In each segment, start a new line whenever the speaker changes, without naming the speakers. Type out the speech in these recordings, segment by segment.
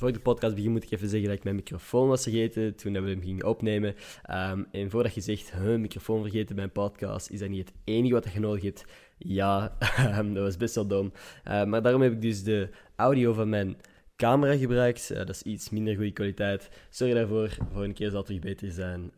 Voor de podcast begin moet ik even zeggen dat ik mijn microfoon was vergeten toen we hem gingen opnemen. Ehm, en voordat je zegt, huh, microfoon vergeten bij een podcast, is dat niet het enige wat je nodig hebt? Ja, ehm, dat was best wel dom. Ehm, maar daarom heb ik dus de audio van mijn camera gebruikt. Eh, dat is iets minder goede kwaliteit. Sorry daarvoor, voor een keer zal het terug beter zijn.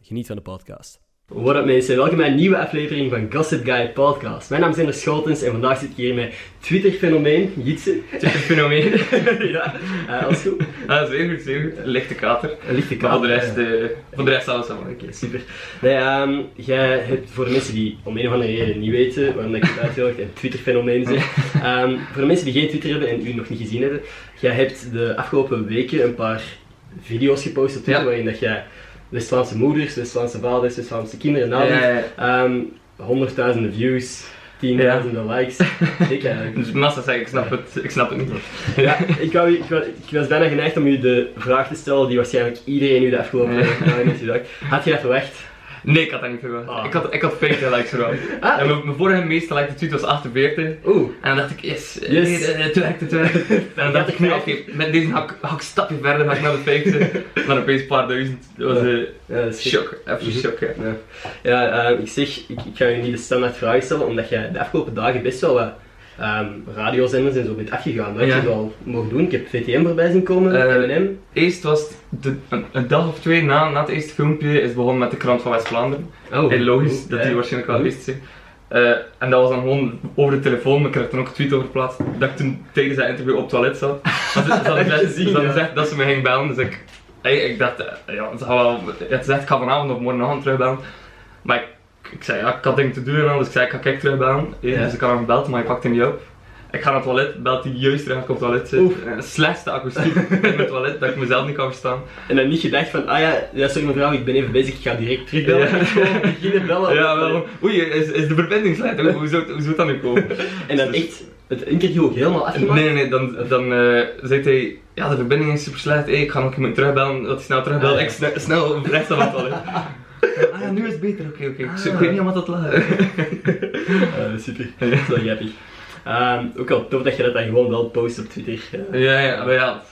geniet van de podcast. What up mensen, welkom bij een nieuwe aflevering van Gossip Guy Podcast. Mijn naam is Ender Scholtens en vandaag zit ik hier met Twitter-fenomeen, Jitse.
Twitter-fenomeen?
ja, uh, alles goed?
Ah, zeer goed, zeer goed. Een lichte kater.
Een lichte kater.
voor de rest, uh, voor de rest alles allemaal.
Oké, super. Nee, um, jij hebt voor de mensen die om een of andere reden niet weten waarom ik het uitgelegd en Twitter-fenomeen zeg. Um, voor de mensen die geen Twitter hebben en u nog niet gezien hebben, jij hebt de afgelopen weken een paar video's gepost op Twitter ja. waarin dat jij West-Vlaamse moeders, West-Vlaamse vaders, West-Vlaamse kinderen en ja, ja, um, honderdduizenden views, tienduizenden likes.
ik eigenlijk. Dus massa zeg, ik snap het, ik snap het niet.
ja, ik, wou, ik, wou, ik, was bijna geneigd om u de vraag te stellen die waarschijnlijk iedereen u de afgelopen jaren heeft gedacht. Had je dat verwacht?
Nee, ik had dat niet verwacht. Ah. Ik, had, ik had 50 likes verwacht. Ah. En mijn, mijn vorige meeste like tweet was 48. Oeh. En dan dacht ik, yes, yes. Nee, werkt, het werkt. En dan dacht ik, nee, oké, met deze ik een stapje verder, ga ik naar de 50. maar opeens een paar duizend. Dat was een ja, shock, even mhm. shock. Ja,
ja uh, ik zeg, ik, ik ga je niet de standaard vragen stellen, omdat jij de afgelopen dagen best wel wat um, radiozenders en zo bent afgegaan. Dat ja. je wel mogen doen. Ik heb VTM voorbij zien komen, uh, M&M.
Eerst was de, een, dag of twee na, na het eerste filmpje is begonnen met de krant van West-Vlaanderen. Oh, logisch dat die waarschijnlijk wel wist zijn. Uh, en dat was dan gewoon over de telefoon, ik kreeg toen ook een tweet over geplaatst dat ik toen tijdens dat interview op het toilet zat. ze, hadden gezegd, dat ze me ging bellen, dus ik, ik dacht, uh, ja, ze wel, het zegt ik ga vanavond of morgenavond terugbellen. Maar ik ik zei, ja, ik had dingen te doen en dus ik zei, ik ga kijk terugbellen. Ja. Dus ik had hem gebeld, maar hij pakte niet op. Ik ga naar het toilet, belt hij juist terug ik op het toilet zit. De slechtste akoestiek in het toilet, dat ik mezelf niet kan verstaan.
En dan niet gedacht van, ah ja, dat is toch mijn vrouw, ik ben even bezig, ik ga direct terugbellen. Ja. Gewoon beginnen bellen.
Ja, wel. Oei, is, is de verbinding slecht? Hoe, hoe, zou, hoe zou dat nu komen?
En dan echt het interview ook helemaal afgemaakt?
Nee, nee, dan, dan uh, zegt hij, ja, de verbinding is super slecht, hey, ik ga nog iemand terugbellen, dat hij snel terugbelt. Ah, ik snel, snel rechts aan het toilet. Ah ja, nu is het beter, oké, oké. Ik weet niet wat dat laat. uh,
super, dat is wel grappig. Um, ook al tof dat je dat dan gewoon wel post op Twitter.
Uh. Ja, ja, maar ja.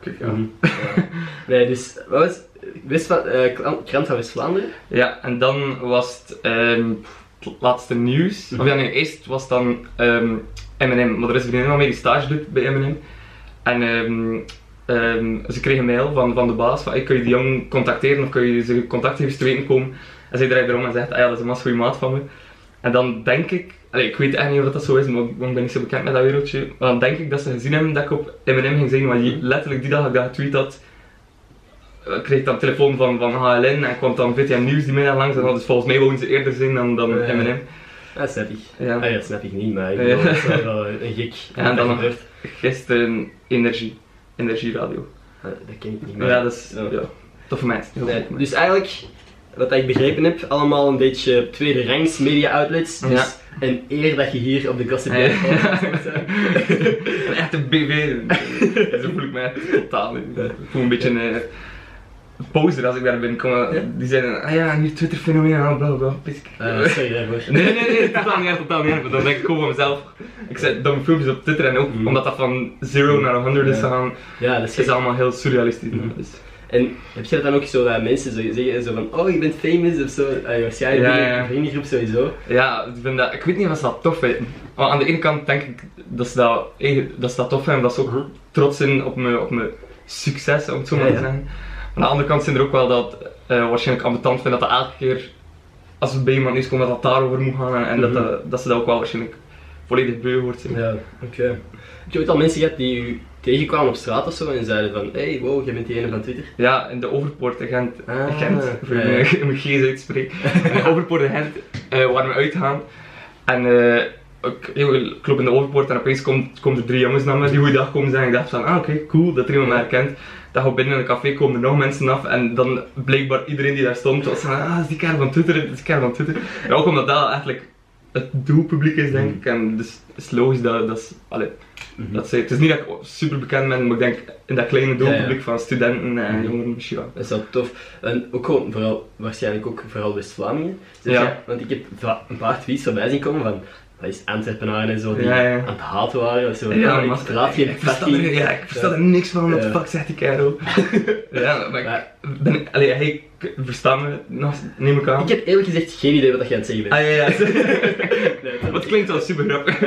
Kijk, ja.
Mm. nee, dus, wat was West uh, krant van West-Vlaanderen?
Ja, en dan was het, um, het laatste nieuws. Mm -hmm. Of ja, nee, eerst was dan um, M&M, maar er is een vriendin van mij die stage doet bij M&M. En um, Um, ze kregen een mail van, van de baas van, kun je die jong contacteren of kun je ze contactgevers te weten komen? En zij draait erom en zegt, ah ja, dat is een mas goede maat van me. En dan denk ik, allee, ik weet echt niet of dat zo is, maar ik ben niet zo bekend met dat wereldje. Maar dan denk ik dat ze gezien hebben dat ik op M&M ging zeggen, want letterlijk die dag dat ik dat getweet had, eh, kreeg ik dan telefoon van, van HLN en kwam dan VTM Nieuws die middag langs. En dat is volgens mij wouden ze eerder zien dan, dan M&M.
Dat snap ik. Ja. Ah, ja, dat snap ik niet, maar ik dat is wel een gek.
Ja, en dan nog gisteren energie energieradio.
Uh, dat ken ik niet meer.
Ja, dat is ja. toffe meid.
Nee, dus eigenlijk, wat ik begrepen heb, allemaal een beetje tweede rangs media outlets. Dus ja. een eer dat je hier op de Gossip Girl
zijn. een echte BV. Zo voel ik mij totaal niet. Ik voel een beetje een uh, poser als ik daar binnenkom. Ja? Die zeiden, ah ja, nu Twitter fenomeen, bla bla bla.
Uh, sorry daarvoor.
Nee, nee, nee, totaal niet, totaal niet. Dan denk ik gewoon van mezelf. Ik zet dan filmpjes op Twitter en ook mm. omdat dat van 0 naar 100 is gegaan, ja, dat is, is allemaal heel surrealistisch. Mm. Dus.
En heb je dat dan ook zo dat mensen zo zeggen zo van, oh je bent famous of zo, uh, waarschijnlijk ja, ja. een vriendengroep sowieso?
Ja, ik, vind dat, ik weet niet of ze dat tof vinden. Maar aan de ene kant denk ik dat ze dat, dat, ze dat tof vinden, dat ze ook mhm. trots zijn op mijn, op mijn succes, om het zo maar te zeggen. Aan de andere kant zijn er ook wel dat uh, waarschijnlijk ambetant vinden dat dat elke keer als het bij iemand is komt dat dat daarover moet gaan en, en dat, mhm. dat, dat ze dat ook wel waarschijnlijk volledig beu zijn.
Ja, oké. Okay. Heb je ooit al mensen gehad die u tegenkwamen op straat of zo en zeiden van hey wow, jij bent die ene van Twitter?
Ja, in de Overpoort Gent, ah, Gent voor ja, mijn G's uitspreek. in de Overpoort Gent uh, waar we uitgaan en ik, loop in de Overpoort en opeens komt, komt er drie jongens naar me die goeiedag komen zeggen. Ik dacht van ah oké, okay, cool dat er iemand mij herkent. Dan gaat binnen een café komen er nog mensen af en dan blijkbaar iedereen die daar stond was van ah, is die kerel van Twitter, is die kerel van Twitter. En ook omdat dat eigenlijk het doelpubliek is, denk ik. En dus het is logisch dat, dat is, allee, mm dat ze, het is niet dat ik super bekend ben, maar ik denk in dat kleine doelpubliek van studenten en mm jongeren misschien wel.
Dat is wel tof. En ook gewoon, vooral, waarschijnlijk ook vooral West-Vlamingen. ja. want ik heb een paar tweets voorbij zien komen van wat is Antwerpenaren en zo, die
Ja, ja.
aan het haat waren. Zo,
Ja,
ik
maar
praat geen
ik
fucking-
er, ja, ik versta er niks van, wat de fuck zegt die kerel? ja, maar
Maar-
ik, ben, allee, hij verstaat me, neem ik aan.
Ik heb eerlijk gezegd geen idee wat je aan het zeggen bent.
Ah ja, ja.
Nee,
Maar het klinkt wel super grappig.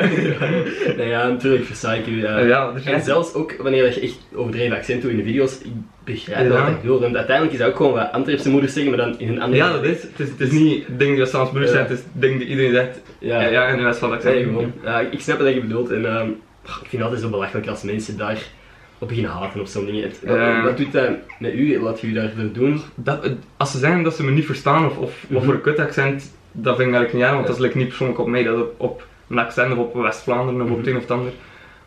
nee, ja, natuurlijk versta ik u. ja.
Ja, zijn-
En zelfs ook wanneer je echt overdreven accent doet in de video's, ik begrijp
Ja.
wat ik bedoel. Want uiteindelijk is dat ook gewoon wat Antwerpse moeders zeggen, maar dan in een andere...
Ja, dat is. Het is, het is niet die Saans broers
Ja.
zijn, het is dingen die iedereen zegt.
Ja,
Ja, ja in de rest van het
Nee,
accent.
gewoon. Ja, ik snap wat je bedoelt. En ehm, ik vind het altijd zo belachelijk als mensen daar op beginnen haten of zo'n dingen. Het- wat-
Ja.
Wat doet dat met u? Laat je u daardoor doen?
Dat, als ze zeggen dat ze me niet verstaan of, of wat
Mhm.
voor een kut accent, dat vind ik eigenlijk niet aan, want
Ja.
dat is like, niet persoonlijk op mij, dat op, op mijn accent of op West-Vlaanderen of op het
Mhm.
een of het ander.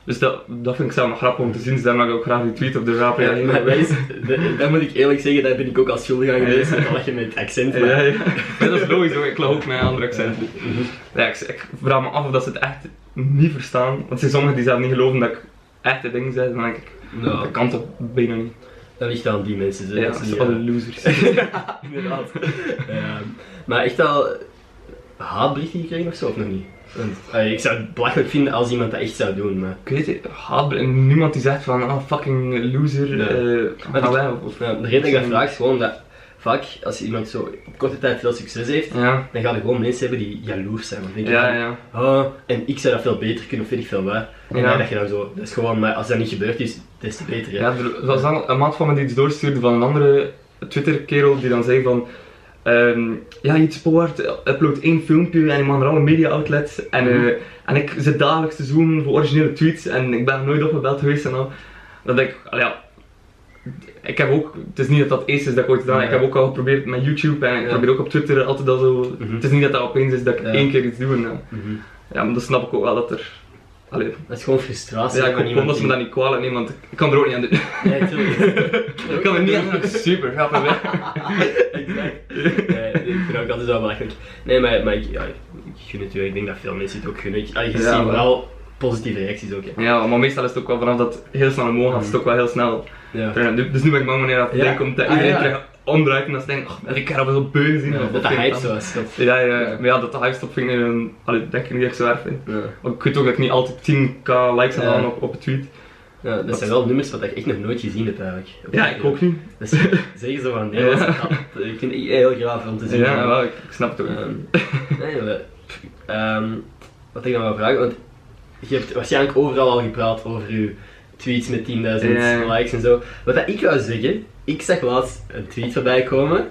Dus dat, dat vind ik zelf nog grappig om te zien, dus daar maak ik ook graag die tweet op de raap.
Ja, maar dat dat, dat moet ik eerlijk zeggen, daar ben ik ook al schuldig aan geweest. Dat lach je met accent.
Ja,
Maar,
ja. Maar dat is logisch hoor, ik lag ook met een ander accent.
Mhm.
Ja, ik, ik vraag me af of dat ze het echt niet verstaan. Want er zijn sommigen die zelf niet geloven dat ik echte dingen zeg. Dan denk ik,
Nou,
dat kan toch bijna niet.
dat ligt aan die mensen. Zo,
Ja,
dat
dat
ze
zijn alle losers.
ja, inderdaad. Ehm, maar echt al haatberichten gekregen of zo, of nog niet? Want, ik zou het belachelijk vinden als iemand dat echt zou doen, maar...
ik weet het, niemand die zegt van, ah fucking loser, eh
Maar.
Of, of,
de reden dat ik dat vraag is gewoon dat vaak als iemand zo op korte tijd veel succes heeft,
ja,
dan ga je gewoon mensen hebben die jaloers zijn. Dan denk je
ja, ja.
oh, en ik zou dat veel beter kunnen of weet ik veel wat. En dan dat je dan zo, dat is gewoon, maar als dat niet gebeurd is, des te beter.
Ja, er was al een maat van me die iets doorstuurde van een andere Twitter-kerel die dan zei van... ehm ja, iets Poort uploadt één filmpje en ik mag naar alle media-outlets en,
Mhm.
eh, en ik zit dagelijks te zoeken voor originele tweets en ik ben nooit opgebeld geweest en al. Dan denk ik, ja, ik heb ook, het is niet dat dat eerste is dat ik ooit gedaan heb, ik heb ook al geprobeerd met YouTube en ik
Ja.
probeer ook op Twitter altijd al zo,
Mhm.
het is niet dat dat opeens is dat ik
Ja.
één keer iets doe en,
Mhm.
ja, maar dan snap ik ook wel dat er, allee,
Dat is gewoon frustratie.
ja, ik hoop dat ze me dat niet kwalijk nemen, want ik kan er ook niet aan doen.
Nee.
Ik kan er niet aan doen, super grappig hè.
exact. Nee, ik vind ook altijd zo belachelijk. Nee, maar, maar ik, ja, ik gun het u. Ik denk dat veel mensen het ook gunnen. Je ziet
maar-
vooral positieve reacties ook. Hè.
Ja, maar meestal is het ook wel vanaf dat heel snel omhoog gaat, is het ook wel heel snel.
Ja.
Dus nu ben ik bang wanneer dat
Ja.
denk omdat
Ah,
iedereen
ja.
terug omdraait en dat ze denken, oh, ik heb wel beu of
dat dat
vind
hype
ik
zo is. Dat,
Ja, ja, maar ja, dat de hype stop vind ik een, allee, denk ik niet dat ik zo erg vind. ik weet ook dat ik niet altijd 10k likes heb aan op, op een tweet.
Ja, dat zijn wel nummers wat ik echt nog nooit gezien heb eigenlijk.
Ja, ik ook niet.
Dus zeggen ze van, nee,
Ja.
dat, dat- ik vind het heel graaf om te zien.
Ja, wel, ik, ik snap het ook.
Ehm, nee, maar, ehm, wat ik dan wil vragen, want je hebt waarschijnlijk overal al gepraat over je tweets met 10.000
Ja, ja.
likes en zo. Wat dat ik wou zeggen, ik zag laatst een tweet voorbij komen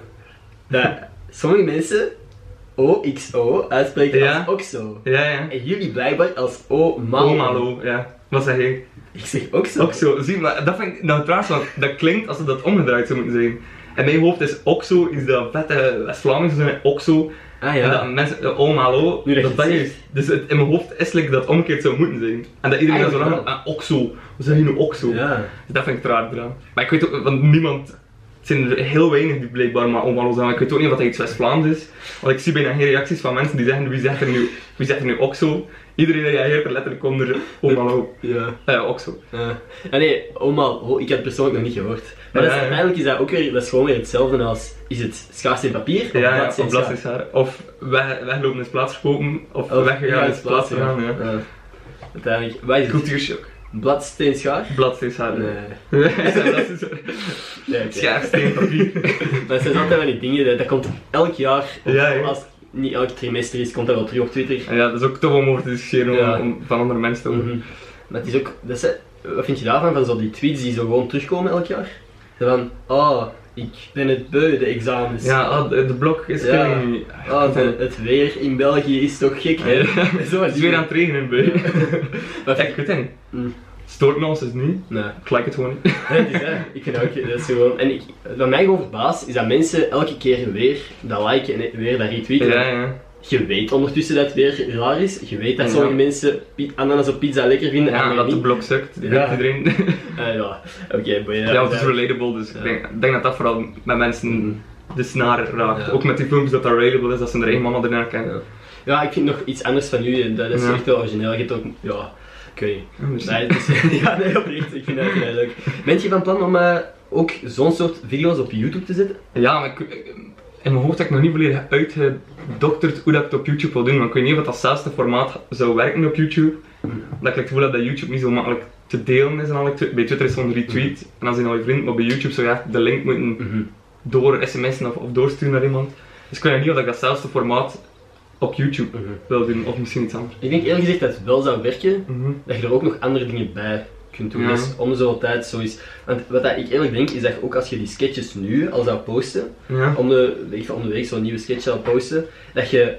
dat sommige mensen OXO uitspreken
Ja.
als OXO.
Ja, ja.
En jullie blijkbaar als O Malo.
Oh, malo, ja. Wat zeg je?
Ik zeg OXO.
Ook zo, zie, maar dat vind ik nou trouwens, want dat klinkt alsof dat omgedraaid zou moeten zijn. En mijn hoofd is Oxo, is dat vette West-Vlaamse zijn Oxo.
Ah
En
ja.
dat mensen, eh, oh malo,
Nu dat
dat. Dus het, in mijn hoofd is like dat het omgekeerd zou moeten zijn. En dat iedereen dan zo lang, ah, Oxo, we zijn nu Oxo.
Ja.
Dus dat vind ik raar eraan. Maar ik weet ook, want niemand, het zijn er heel weinig die blijkbaar maar oh malo zijn. Maar ik weet ook niet of dat iets West-Vlaams is. Want ik zie bijna geen reacties van mensen die zeggen, wie zegt er nu, wie zegt er nu Oxo? Iedereen reageert er letterlijk onder, oh malo,
Ja.
eh, Oxo.
Ja. Ah nee, oma, ik heb het persoonlijk nog niet gehoord. Maar dat is,
Ja, ja.
uiteindelijk is dat ook weer, dat is gewoon weer hetzelfde als, is het schaars in papier of
Ja, ja,
bladzijde
of bladzijdschaar. Of weg, weglopen is plaats verkopen, of,
Of
weggegaan is plaats vergaan, ja.
ja. Uiteindelijk, wat is het?
Cultuurshock.
Bladsteen schaar?
Bladzijdschaar.
Nee.
Nee. dat is
nee oké.
Schaar, steen, papier.
Maar het zijn altijd van die dingen, dat, dat komt elk jaar,
Ja, ja.
als niet elk trimester is, komt dat wel terug op Twitter.
Ja, dat is ook tof om over te discussiëren, om-
Ja.
om van andere mensen te horen.
Mhm. Maar het is ook, dat is, wat vind je daarvan, van zo die tweets die zo gewoon terugkomen elk jaar? Van, oh, ik ben het beu, de examens.
Ja, ah, de, blok is
Ja. Oh, de- het weer in België is toch gek, hè?
Ja.
Zo
Het is weer aan het regenen Beu. Ja, ik weet het niet.
Mm.
Stoort me ons dus niet.
Nee.
Ik like het gewoon niet.
Nee, hè. Ik vind ook, dat is gewoon... En ik, wat mij gewoon verbaast, is dat mensen elke keer weer dat liken en weer dat retweeten.
Ja, ja.
Je weet ondertussen dat het weer raar is. Je weet dat
Ja.
sommige mensen ananas op pizza lekker vinden en
Ja,
anderen
dat de
niet.
blok sukt. Dat
Ja.
iedereen.
Ah, ja, oké, boy.
Ja, het is relatable, dus
Ja.
ik denk, dat dat vooral met mensen
Mhm.
de snaar raakt.
Ja.
Ook met die filmpjes dat dat relatable is, dat ze hun eigen mama ernaar kennen.
Ja. Ja, ik vind nog iets anders van en dat is
Ja.
echt wel origineel. Je hebt ook, ja, Nee, het is, ja, nee, oprecht, ik vind dat heel leuk. Ben je van plan om eh, ook zo'n soort video's op YouTube te zetten?
Ja, maar ik, in mijn hoofd heb ik nog niet volledig uitgedokterd hoe dat ik het op YouTube wil doen. Maar ik weet niet of dat datzelfde formaat zou werken op YouTube. Omdat ik het gevoel heb dat YouTube niet zo makkelijk te delen is. En al. Bij Twitter is gewoon retweet en dan zijn al je vrienden. Maar bij YouTube zou je echt de link moeten
Mhm.
door sms'en of, of doorsturen naar iemand. Dus ik weet niet of ik datzelfde formaat op YouTube
Mhm.
wil doen. Of misschien iets anders.
Ik denk eerlijk gezegd dat het wel zou werken,
Mhm.
dat je er ook nog andere dingen bij kunt doen.
Ja.
Dus om zo'n tijd zo is. Want wat dat ik eerlijk denk, is dat ook als je die sketches nu al zou posten,
Ja.
om de, ik om de week zo'n nieuwe sketch zou posten, dat je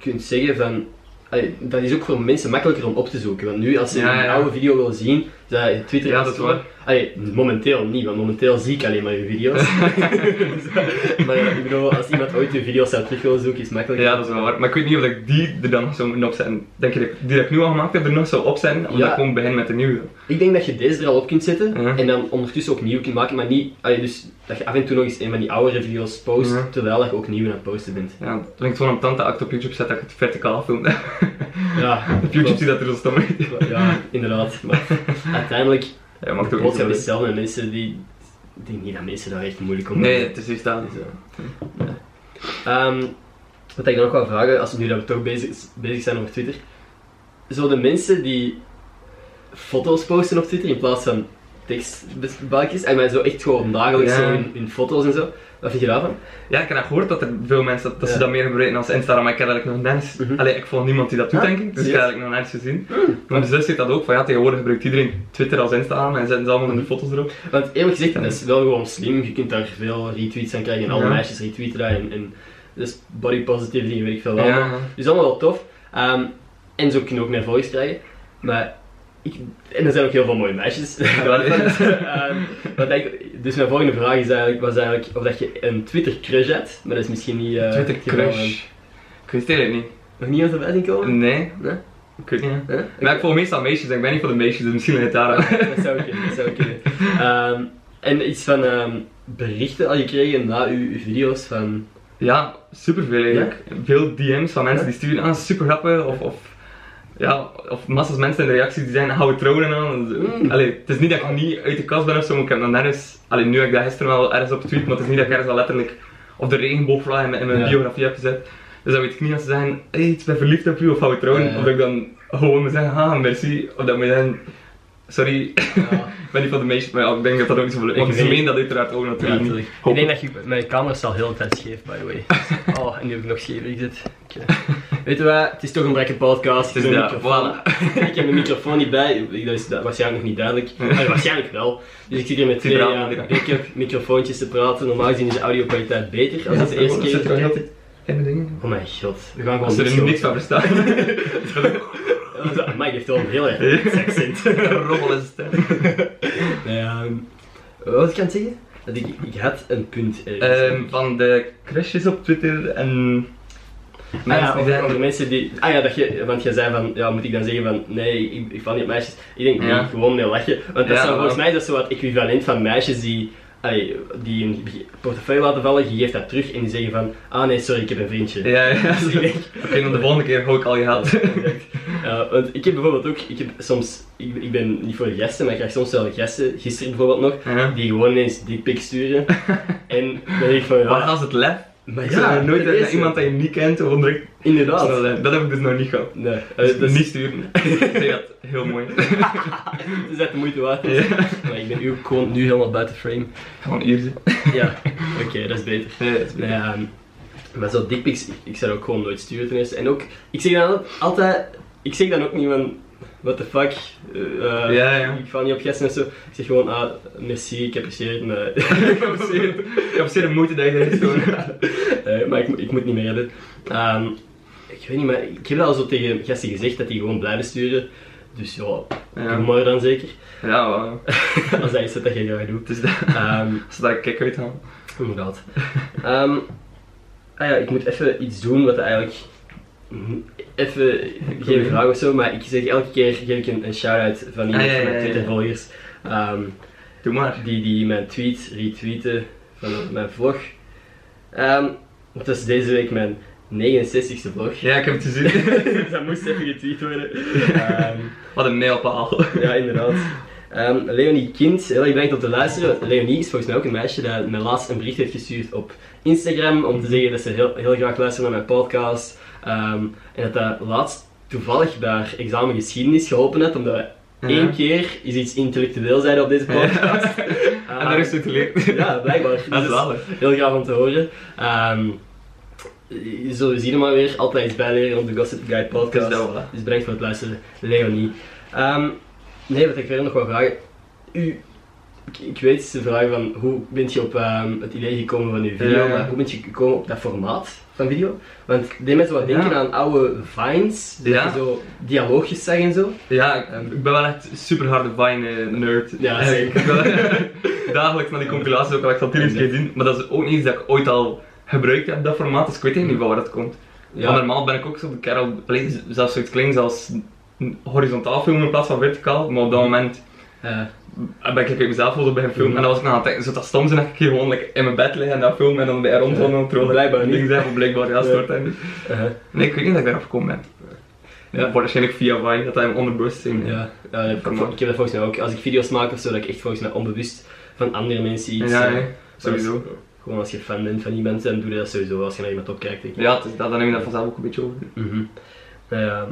kunt zeggen van. allee, dat is ook voor mensen makkelijker om op te zoeken. Want nu, als ze
Ja,
een oude video willen zien, dat Twitter
Ja, dat is waar.
Allee, momenteel niet, want momenteel zie ik alleen maar je video's. Maar ik bedoel, als iemand ooit je video's zou terug willen zoeken, is het makkelijker.
Ja, dat is wel waar. Maar ik weet niet of ik die er dan nog zou moeten opzetten. Denk je dat ik die dat ik nu al gemaakt heb er nog zou opzetten? Of
Ja.
dat ik gewoon begin met de nieuwe?
Ik denk dat je deze er al op kunt zetten
Ja.
en dan ondertussen ook nieuw kunt maken, maar niet, allee, dus dat je af en toe nog eens een van die oudere video's post,
Ja.
terwijl dat je ook nieuw aan het posten bent.
Ja, denk ik gewoon om tante act op YouTube zet dat ik het verticaal affilm.
Ja,
op YouTube ziet dat er zo stom uit.
Ja, inderdaad. Maar uiteindelijk,
Ja,
de
toch
en mensen die... Ik denk niet dat mensen daar echt moeilijk om
Nee, het is juist dat.
Dus, ja. Ehm, wat ik dan nog wil vragen, als we nu dat we toch bezig, bezig zijn over Twitter. Zo de mensen die foto's posten op Twitter in plaats van tekstbalkjes, en mij zo echt gewoon dagelijks
Ja.
zo in, in foto's en zo. Wat vind je daarvan?
Ja, ik heb dat gehoord dat er veel mensen dat, dat ze dat meer gebruiken als Instagram, maar ik heb eigenlijk nog nergens...
Mhm.
Allee, ik volg niemand die dat doet, denk ik, dus ik heb eigenlijk nog nergens gezien. Maar mijn zus zegt dat ook, van ja, tegenwoordig gebruikt iedereen Twitter als Instagram en zetten ze allemaal hun foto's erop.
Want eerlijk gezegd, dat is wel gewoon slim. Je kunt daar veel retweets aan krijgen en alle
Ja.
meisjes retweeten dat. En, en dus body positive dingen, weet ik veel wel.
Ja.
Dus allemaal wel tof. Ehm, en zo kun je ook meer volgers krijgen. Maar ik, en er zijn ook heel veel mooie meisjes. Ehm, wat ik, dus mijn volgende vraag is eigenlijk, was eigenlijk of dat je een Twitter crush hebt. Maar dat is misschien niet... eh,
Twitter crush. Ik weet het niet.
Nog niet aan erbij zien komen?
Nee,
Nee?
ik weet niet. Maar ik volg meestal meisjes, en ik ben niet voor de meisjes, dus misschien het daar aan.
dat zou kunnen, dat zou kunnen. Ehm, en iets van ehm, berichten al gekregen na uw, uw video's van...
Ja, superveel eigenlijk. Veel DM's van mensen
Ja?
die sturen aan, super grappig. Of, of, ja, of massa's mensen in de reacties die zeggen, gaan we trouwen aan.
Mm.
Allee, het is niet dat ik niet uit de kast ben of zo, maar ik heb nog nergens... Allee, nu heb ik dat gisteren wel ergens op tweet, maar het is niet dat ik ergens al letterlijk op de regenboogvlag in, mijn- in mijn
Ja.
biografie heb gezet. Dus dan weet ik niet als ze zeggen, hey, ik ben verliefd op u, of we trouwen.
Ja, ja.
Of dat ik dan gewoon moet zeggen, ah, merci. Of dat moet je zeggen, sorry, ik ben niet van de meisjes, maar ja, ik denk dat dat ook niet zo belangrijk is.
Ik
meen dat uiteraard ook
Ja,
natuurlijk niet.
natuurlijk. Ik denk dat je... Mijn camera staat heel de tijd scheef, by the way. Oh, en nu heb ik nog scheef gezet. Oké. Weet je wat? Het is toch een brekke podcast. Ik
Dus
heb,
ja,
een microfoon. ik heb een microfoon niet bij. Dat is da- waarschijnlijk nog niet duidelijk. Ah, waarschijnlijk wel. Dus ik zit hier met twee ja, backup microfoontjes te praten. Normaal gezien is de audio kwaliteit beter als het de eerste keer
zit er altijd in de dingen.
Oh mijn god. We gaan gewoon
Als er niks van verstaan.
Maar die heeft wel een heel erg accent.
Rommel is.
Nee, ehm, wat ik het zeggen? Dat ik, ik had een punt. ergens.
Ehm, van de crashes op Twitter en
Ah ja, over, over mensen die... Ah ja, dat je, want jij zei van, ja, moet ik dan zeggen van, nee, ik, ik val niet op meisjes. Ik denk,
Ja.
nee, gewoon mee lachen. Want dat
Ja,
zou, volgens mij is dat zo wat equivalent van meisjes die, allee, die een portefeuille laten vallen, je geeft dat terug en die zeggen van, ah nee, sorry, ik heb een vriendje.
Ja, ja.
Dus ik denk,
Oké, dan de volgende keer hou ik al je geld.
Exact. Ja, want ik heb bijvoorbeeld ook, ik heb soms, ik, ik ben niet voor gasten, maar ik krijg soms wel gasten, gisteren bijvoorbeeld nog, die gewoon ineens dickpic sturen. en dan denk ik van, ja,
Waar als het lef?
Maar ja,
nooit
dat is
dat iemand dat je niet kent of onder...
Inderdaad.
Dat, eh, dat heb ik dus nog niet gehad.
Nee,
Dus niet sturen. Ik vind dat heel mooi.
Het is echt de moeite waard.
Ja.
Maar ik ben nu ook gewoon nu helemaal buiten frame.
Gewoon hier zitten.
Ja, oké, dat is beter.
Nee, dat is
Nee, ehm, maar zo dickpics, ik, ik zou ook gewoon nooit sturen ten eerste. En ook, ik zeg dan altijd, ik zeg dan ook niet van, what the fuck, eh, eh,
Ja, ja.
ik val niet op gasten en zo. Ik zeg gewoon, ah, merci, ik apprecieer het, maar,
Ik apprecieer. Ik apprecieer de moeite dat je erin doet.
Eh, maar ik, moet- ik moet niet meer redden. Ehm, ik weet niet, maar ik heb dat al zo tegen gasten gezegd, dat die gewoon blijven sturen. Dus ja,
Ja.
doe maar dan zeker.
Ja, wel.
Als dat is dat je graag doet.
Is dat.
Ehm,
Als dat ik kijk uithalen.
Inderdaad. Ehm, ah ja, ik moet even iets doen wat eigenlijk. Even geen vraag of zo, maar ik zeg elke keer geef ik een, een shout-out van iemand
Ah, ja,
van
ja,
mijn. Twitter-volgers. ehm,
Doe maar.
die, die mijn tweet retweeten van mijn vlog. Ehm, het was deze week mijn 69ste vlog.
Ja, ik heb het gezien.
dus dat moest even getweet worden. Ehm,
Wat een mijlpaal.
ja, inderdaad. Ehm, Leonie Kind, heel erg bedankt om te luisteren. Leonie is volgens mij ook een meisje dat mij laatst een bericht heeft gestuurd op Instagram om te zeggen dat ze heel, heel graag luistert naar mijn podcast. Ehm, en dat dat laatst toevallig bij haar examen geschiedenis geholpen heeft, omdat we
Ja.
één keer is iets intellectueel zijn op deze podcast.
En daar is het te leren.
Ja, blijkbaar.
Dat is
Dus
zalig.
Heel graag om te horen. Ehm zo zien we maar weer. Altijd iets bijleren op de Gossip Guide podcast.
Dus wel, hè.
Dus bedankt voor het luisteren, Leonie. Ehm, nee, wat ik verder nog wil vragen. U, ik, ik weet de vraag van hoe bent je op ehm, het idee gekomen van uw video, maar hoe bent je gekomen op dat formaat van video? Want ik deed mensen wat denken
Ja.
aan oude vines, dat
Ja.
je zo dialoogjes zag en zo.
Ja, ik, ik ben wel echt super harde Vine-nerd.
Ja, zeker.
Ik dagelijks naar die compilaties ook al echt al tien keer zien. Maar dat is ook niet iets dat ik ooit al gebruikt heb, dat formaat. Dus ik weet eigenlijk niet van waar dat komt.
Ja.
Want normaal ben ik ook zo de kerel, zelfs zoiets klinkt als horizontaal filmen in plaats van verticaal. Maar op dat moment
Eh,
ben ik mezelf zo bij filmen. En dan was ik aan het denken, zo dat stom zijn dat ik hier gewoon like, in mijn bed liggen en dat filmen en dan bij rondwandelen en trollen.
Blijkbaar niet.
Dingen zijn, maar blijkbaar, ja, soort en
uh-huh.
Nee, ik weet niet dat ik daarop gekomen ben.
Ja.
Waarschijnlijk via Vine, dat hij hem onderbewust zijn.
Ja, ja ik, heb dat volgens mij ook. Als ik video's maak of zo, dat ik echt volgens mij onbewust van andere mensen iets...
Ja,
eh,
nee, sowieso.
als- gewoon als je fan bent van iemand, dan doe je dat sowieso als je naar iemand opkijkt.
Ja, is dat, dan neem je dat vanzelf ook een beetje over.
Mhm. Nou ja,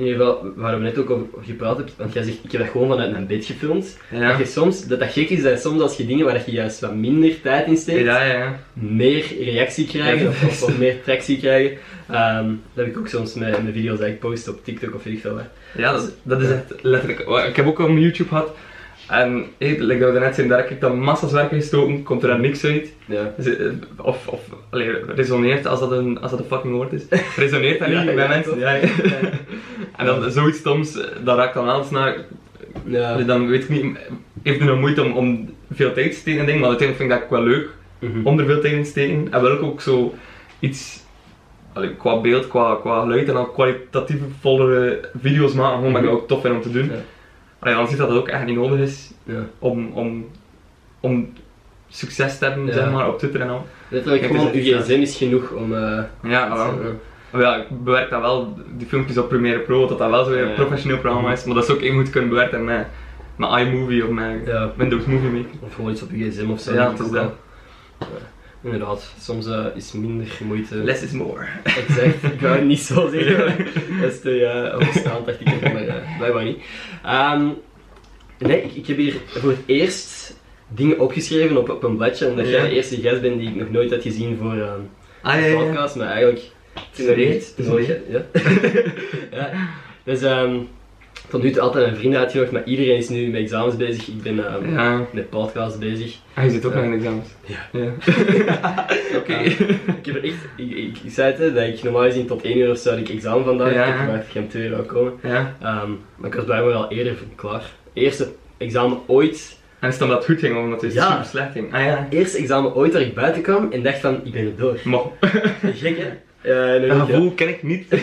in ieder geval, waar we net ook over gepraat hebben, want jij zegt, ik heb dat gewoon vanuit mijn bed gefilmd.
Ja.
Dat, je soms, dat dat gek is, dat soms als je dingen waar je juist wat minder tijd in steekt,
Ja, ja,
meer reactie krijgen
Ja,
of, of, of meer tractie krijgen. Ehm, dat heb ik ook soms met mijn video's dat ik post op TikTok of weet ik veel.
Ja, dat, is- dat is echt letterlijk. Ik heb ook al een YouTube gehad. En hey, like dat we net zijn, daar heb ik dan massa's werk gestoken, komt er dan niks uit.
Ja.
Dus, eh, Of, of allee, resoneert als dat, een, als dat een fucking woord is. Resoneert dat niet bij mensen? ja. En dan zoiets stoms, eh, dat raakt dan alles naar.
Ja.
Dus dan weet ik niet, heeft het nog moeite om, om veel tijd te steken en dingen, maar uiteindelijk vind ik dat ook wel leuk
Mhm.
om er veel tijd in te steken. En wil ik ook zo iets allee, qua beeld, qua, qua geluid en dan kwalitatieve vollere video's maken, gewoon omdat ik dat ook tof vind om te doen.
Ja.
Allee, dan ziet dat dat ook echt niet nodig is
Ja.
om, om, om succes te hebben,
Ja.
zeg maar, op Twitter en al.
Letterlijk
het
gewoon,
is
uw gsm is genoeg om... eh,
Ja, wel. Ja, ik bewerk dat wel, die filmpjes op Premiere Pro, dat dat wel zo'n
Ja, ja.
professioneel programma is, maar dat is ook één moet kunnen bewerken met, met iMovie of met
Ja.
Windows Movie Maker.
Of gewoon iets op je gsm of zo.
Ja,
ik
is dat.
wel. Ja, inderdaad, soms eh, is minder moeite.
Less is more.
Exact, ik wou het niet zo zeggen. Dat is te uh, dacht ik, maar uh, blijkbaar niet. Ehm, nee, ik, ik heb hier voor het eerst dingen opgeschreven op, op een bladje, omdat
Ja.
jij de eerste gast bent die ik nog nooit had gezien voor ehm,
Ah
een
ja.
podcast, maar eigenlijk...
Een een reet.
ge- Ja. ja. Dus ehm tot nu toe altijd mijn vrienden uitgenodigd, maar iedereen is nu met examens bezig. Ik ben ehm,
Ja.
met podcasts bezig.
Ah, je zit ook nog in examens.
Ja.
ja. Oké.
Ja. Ik heb er echt, ik, ik, ik zei het, dat ik normaal gezien tot 1 uur of zo had ik examen vandaag.
Ja.
Ik heb verwacht dat ik om 2 uur zou komen.
Ja.
Ehm, maar ik was blijkbaar al eerder klaar. Eerste examen ooit,
En is dan dat goed ging, omdat het
Ja.
super slecht ging? Ah ja.
eerste examen ooit waar ik buiten kwam en dacht van, ik ben er door.
Maar,
Gek hè? Ja, nee,
dat
ja.
gevoel ken ik niet.
Jij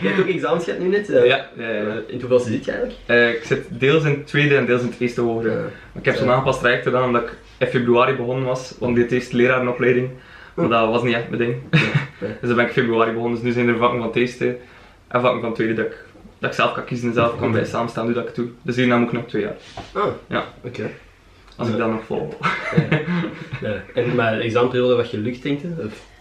hebt ook examens gehad nu net? eh?
ja.
Eh, in hoeveelste zit je eigenlijk?
Eh, ik zit deels in het tweede en deels in het eerste hoger. Ik heb zo'n aangepast traject gedaan omdat ik in februari begonnen was, want dit eerste lerarenopleiding. Maar dat was niet echt mijn ding. Dus dan ben ik februari begonnen, dus nu zijn er vakken van het eerste en vakken van het tweede dat ik, dat ik zelf kan kiezen en zelf kan bij samenstaan hoe dat ik het doe. Dus hierna moet ik nog twee jaar.
Ah,
Ja.
oké.
Als ik dat nog vol.
Ja. Ja. En maar de examenperiode wat je? Of?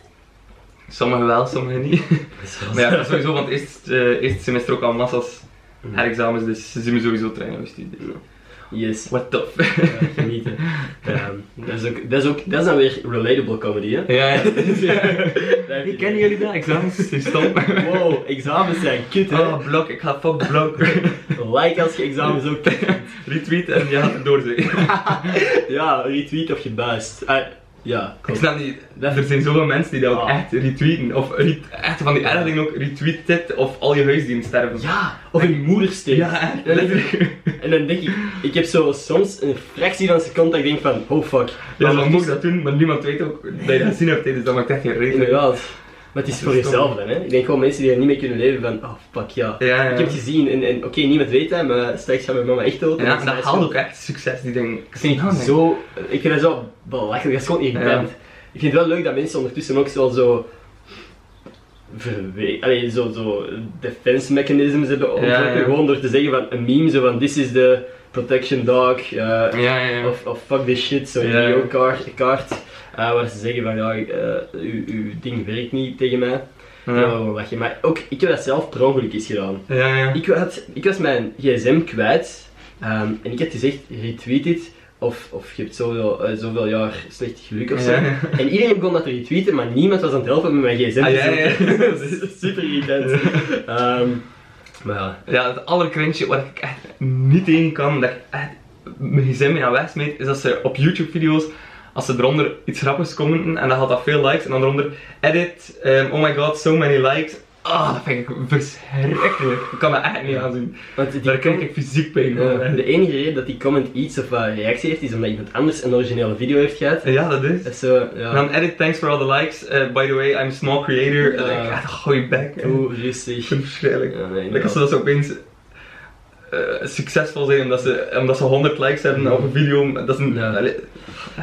Sommigen wel, sommigen niet. Maar ja, sowieso eerste, eh, eerste semester ook al massa's herexamens, dus ze zien me sowieso trainen. Dus die, dus.
Yes.
What tof.
Ja, genieten. Ja, dat, is ook, dat, is ook, dat is dan weer relatable comedy, hè?
Ja, ja.
Je-
Kennen jullie dat? Examens is stom.
Wow, examens zijn kut, hè?
Oh, blok, ik ga fuck blok.
Like als je examens ook kut vindt.
Retweet en je gaat.
Ja, retweet of je buist. Ja,
Ik
klopt.
snap niet, er zijn zoveel mensen die dat ook
Ah.
echt retweeten. Of re- echt van die erge dingen ook retweet dit of al je huisdieren sterven.
Ja, of een moeder steekt.
Ja, echt.
En dan, en dan denk ik, ik heb zo soms een fractie van een seconde dat ik denk van, oh fuck.
Ja, dan moet ik dat doen, maar niemand weet ook dat je dat gezien hebt, dus dat maakt echt geen reden.
Inderdaad. Maar het is voor jezelf dan, hè? Ik denk gewoon mensen die er niet mee kunnen leven van, oh fuck ja.
Ja, ja.
Ik heb het gezien en, en oké, niemand weet dat, maar straks gaat mijn mama echt dood.
En
is
dat haalt ook echt succes, die dingen.
Ik vind het zo, ik vind dat zo belachelijk, dat is gewoon irritant. Ik vind het wel leuk dat mensen ondertussen ook zo verwe- allee, zo, zo defense mechanisms hebben ontwikkeld. Gewoon door te zeggen van een meme, zo van this is the protection dog.
Ja, ja, ja.
Of, of fuck this shit, zo'n
Ja,
kaart, kaart eh, waar ze zeggen van ja, eh, uw, uw ding werkt niet tegen mij. Ja. Lachen. Maar ook, ik heb dat zelf per ongeluk eens gedaan.
ja. ja.
Ik, had, ik was mijn gsm kwijt ehm, en ik had gezegd retweet dit of, of je hebt zoveel, eh, zoveel jaar slecht geluk of zo.
Ja, ja.
En iedereen begon dat te retweeten, maar niemand was aan het helpen met mijn gsm.
Ah, ja, ja.
dat is super irritant. Ehm, maar ja,
Ja, het allercringe waar ik echt niet tegen kan, dat ik echt mijn gsm mee aan wegsmeet, is dat ze op YouTube video's, als ze eronder iets grappigs commenten en dan had dat veel likes, en dan eronder edit, um, oh my god, so many likes. Ah, dat vind ik verschrikkelijk. Ik kan dat echt niet aanzien.
want die
Daar krijg ik fysiek pijn van.
ja, de enige reden dat die comment iets of reactie heeft, is omdat iemand anders een originele video heeft gehad.
Ja, dat is.
Ja.
En dan edit, thanks for all the likes. Uh, by the way, I'm a small creator. En dan denk ik,
Ja.
ah, gooi. Ik
Hoe rustig.
verschrikkelijk.
Ja, nee,
Like als ze dat zo opeens eh, succesvol zijn omdat ze, omdat ze 100 likes hebben op een video. Dat is een,
Ja.
allee,